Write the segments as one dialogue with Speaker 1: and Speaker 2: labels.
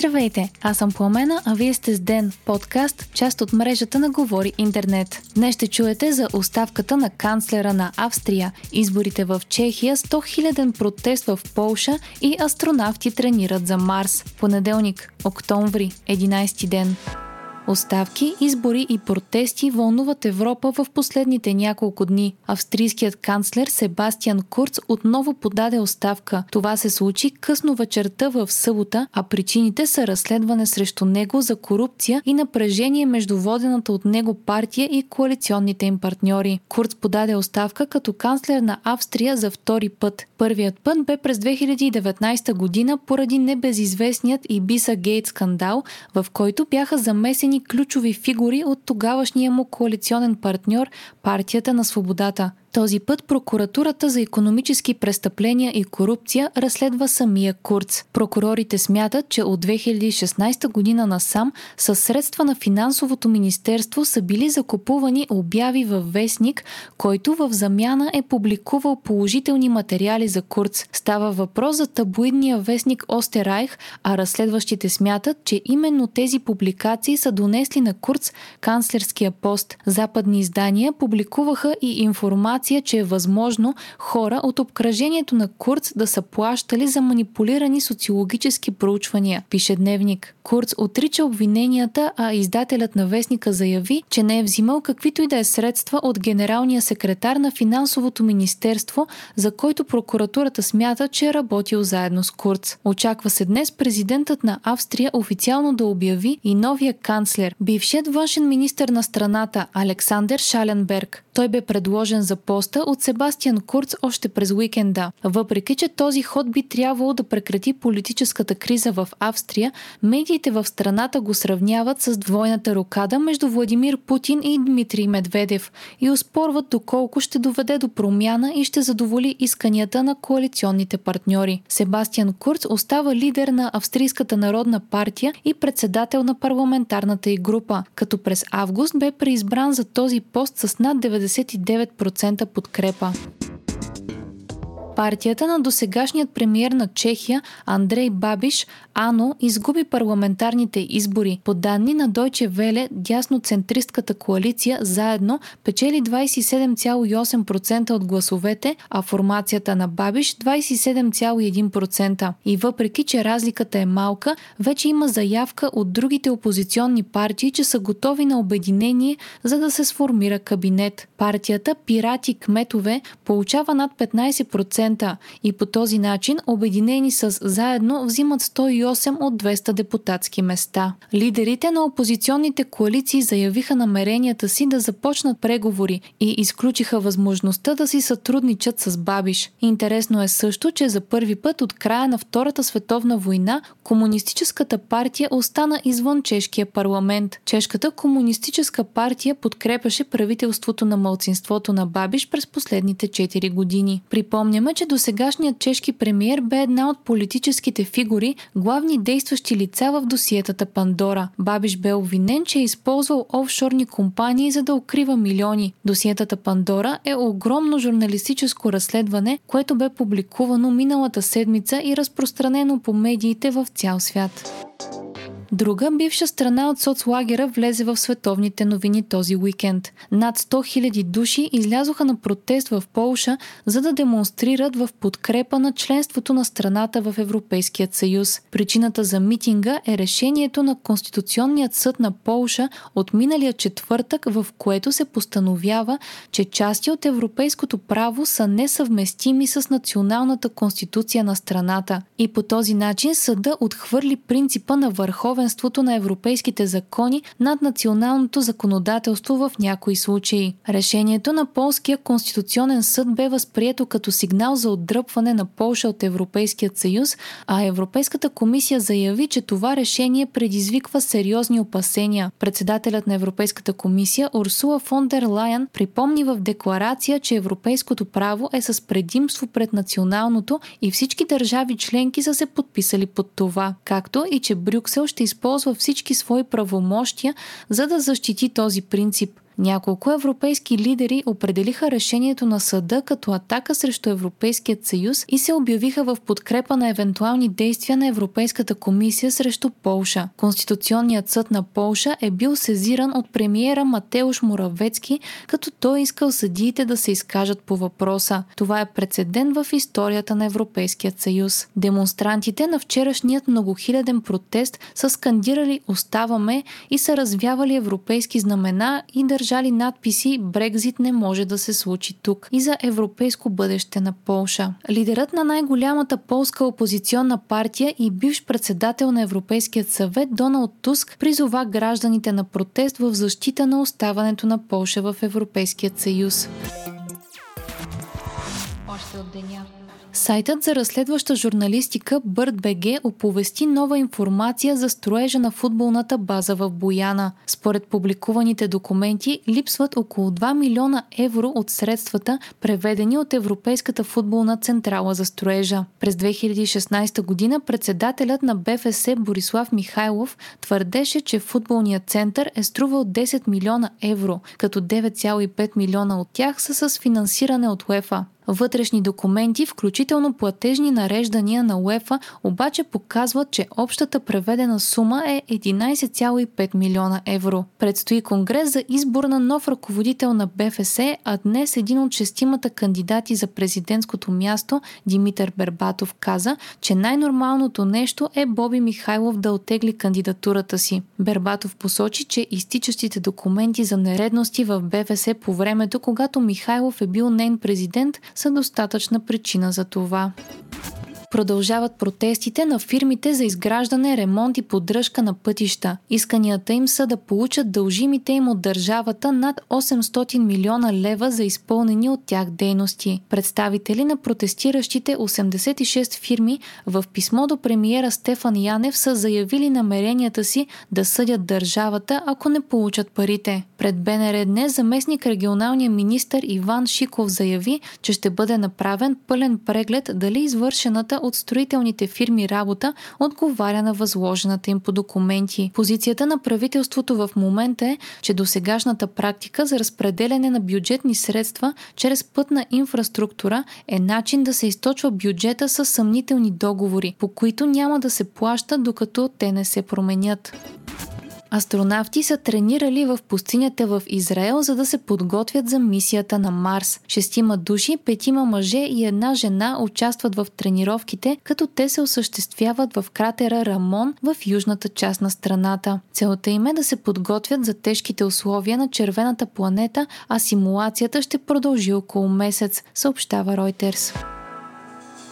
Speaker 1: Здравейте, аз съм Пламена, а вие сте с Ден, подкаст, част от мрежата на Говори Интернет. Днес ще чуете за оставката на канцлера на Австрия, изборите в Чехия, 100 000 протест в Полша и астронавти тренират за Марс. Понеделник, октомври, 11 ден. Оставки, избори и протести вълнуват Европа в последните няколко дни. Австрийският канцлер Себастиан Курц отново подаде оставка. Това се случи късно вечерта в събота, а причините са разследване срещу него за корупция и напрежение между водената от него партия и коалиционните им партньори. Курц подаде оставка като канцлер на Австрия за втори път. Първият път бе през 2019 година поради небезизвестният Ибиса Гейт скандал, в който бяха замесени ключови фигури от тогавашния му коалиционен партньор Партията на свободата. Този път прокуратурата за економически престъпления и корупция разследва самия Курц. Прокурорите смятат, че от 2016 година насам със средства на финансовото министерство са били закупувани обяви във вестник, който в замяна е публикувал положителни материали за Курц. Става въпрос за таблоидния вестник Остерайх, а разследващите смятат, че именно тези публикации са донесли на Курц канцлерския пост. Западни издания публикуваха и информация информация, че е възможно хора от обкръжението на Курц да са плащали за манипулирани социологически проучвания, пише Дневник. Курц отрича обвиненията, а издателят на вестника заяви, че не е взимал каквито и да е средства от генералния секретар на финансовото министерство, за който прокуратурата смята, че е работил заедно с Курц. Очаква се днес президентът на Австрия официално да обяви и новия канцлер, бившият външен министр на страната Александър Шаленберг. Той бе предложен за поста от Себастиан Курц още през уикенда. Въпреки, че този ход би трябвало да прекрати политическата криза в Австрия, медиите в страната го сравняват с двойната рокада между Владимир Путин и Дмитрий Медведев и успорват доколко ще доведе до промяна и ще задоволи исканията на коалиционните партньори. Себастиан Курц остава лидер на Австрийската народна партия и председател на парламентарната й група, като през август бе преизбран за този пост с над 99% подкрепа. Партията на досегашният премиер на Чехия Андрей Бабиш АНО изгуби парламентарните избори. По данни на Deutsche Welle, дясноцентристката коалиция заедно печели 27,8% от гласовете, а формацията на Бабиш 27,1%. И въпреки, че разликата е малка, вече има заявка от другите опозиционни партии, че са готови на обединение, за да се сформира кабинет. Партията Пирати Кметове получава над 15% 10% и по този начин обединени с заедно взимат 108 от 200 депутатски места. Лидерите на опозиционните коалиции заявиха намеренията си да започнат преговори и изключиха възможността да си сътрудничат с Бабиш. Интересно е също, че за първи път от края на Втората световна война Комунистическата партия остана извън чешкия парламент. Чешката комунистическа партия подкрепяше правителството на мълцинството на Бабиш през последните 4 години. Припомняме, че досегашният чешки премиер бе една от политическите фигури, главни действащи лица в досиетата Пандора. Бабиш бе обвинен, че е използвал офшорни компании за да укрива милиони. Досиетата Пандора е огромно журналистическо разследване, което бе публикувано миналата седмица и разпространено по медиите в цял свят. Друга бивша страна от соцлагера влезе в световните новини този уикенд. Над 100 000 души излязоха на протест в Полша, за да демонстрират в подкрепа на членството на страната в Европейският съюз. Причината за митинга е решението на Конституционният съд на Полша от миналия четвъртък, в което се постановява, че части от европейското право са несъвместими с националната конституция на страната. И по този начин съда отхвърли принципа на върховен върховенството на европейските закони над националното законодателство в някои случаи. Решението на Полския конституционен съд бе възприето като сигнал за отдръпване на Полша от Европейският съюз, а Европейската комисия заяви, че това решение предизвиква сериозни опасения. Председателят на Европейската комисия Урсула фон дер Лайен припомни в декларация, че европейското право е с предимство пред националното и всички държави членки са се подписали под това, както и че Брюксел ще използва всички свои правомощия, за да защити този принцип. Няколко европейски лидери определиха решението на съда като атака срещу Европейският съюз и се обявиха в подкрепа на евентуални действия на Европейската комисия срещу Полша. Конституционният съд на Полша е бил сезиран от премиера Матеуш Муравецки, като той искал съдиите да се изкажат по въпроса. Това е прецедент в историята на Европейският съюз. Демонстрантите на вчерашният многохиляден протест са скандирали «Оставаме» и са развявали европейски знамена и държали надписи «Брекзит не може да се случи тук» и за европейско бъдеще на Полша. Лидерът на най-голямата полска опозиционна партия и бивш председател на Европейският съвет Доналд Туск призова гражданите на протест в защита на оставането на Полша в Европейският съюз. Още от деня. Сайтът за разследваща журналистика BirdBG оповести нова информация за строежа на футболната база в Бояна. Според публикуваните документи липсват около 2 милиона евро от средствата, преведени от Европейската футболна централа за строежа. През 2016 година председателят на БФС Борислав Михайлов твърдеше, че футболният център е струвал 10 милиона евро, като 9,5 милиона от тях са с финансиране от УЕФА. Вътрешни документи, включително платежни нареждания на УЕФА, обаче показват, че общата преведена сума е 11,5 милиона евро. Предстои конгрес за избор на нов ръководител на БФС, а днес един от шестимата кандидати за президентското място, Димитър Бербатов, каза, че най-нормалното нещо е Боби Михайлов да отегли кандидатурата си. Бербатов посочи, че изтичащите документи за нередности в БФС по времето, когато Михайлов е бил нейн президент, са достатъчна причина за това. Продължават протестите на фирмите за изграждане, ремонт и поддръжка на пътища. Исканията им са да получат дължимите им от държавата над 800 милиона лева за изпълнени от тях дейности. Представители на протестиращите 86 фирми в писмо до премиера Стефан Янев са заявили намеренията си да съдят държавата, ако не получат парите. Пред БНР днес заместник регионалния министр Иван Шиков заяви, че ще бъде направен пълен преглед дали извършената от строителните фирми работа отговаря на възложената им по документи. Позицията на правителството в момента е, че досегашната практика за разпределяне на бюджетни средства чрез пътна инфраструктура е начин да се източва бюджета с съмнителни договори, по които няма да се плаща, докато те не се променят. Астронавти са тренирали в пустинята в Израел, за да се подготвят за мисията на Марс. Шестима души, петима мъже и една жена участват в тренировките, като те се осъществяват в кратера Рамон в южната част на страната. Целта им е да се подготвят за тежките условия на червената планета, а симулацията ще продължи около месец, съобщава Reuters.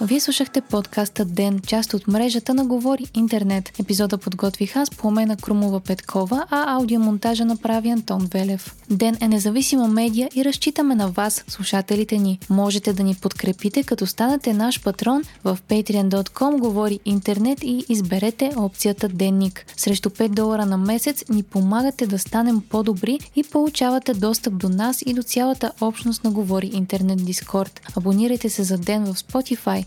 Speaker 1: Вие слушахте подкаста Ден, част от мрежата на Говори Интернет. Епизода подготвих аз, Пламена Крумова Петкова, а аудиомонтажа направи Антон Велев. Ден е независима медия и разчитаме на вас, слушателите ни. Можете да ни подкрепите, като станете наш патрон в patreon.com Говори Интернет и изберете опцията Денник. Срещу 5 долара на месец ни помагате да станем по-добри и получавате достъп до нас и до цялата общност на Говори Интернет Дискорд. Абонирайте се за Ден в Spotify,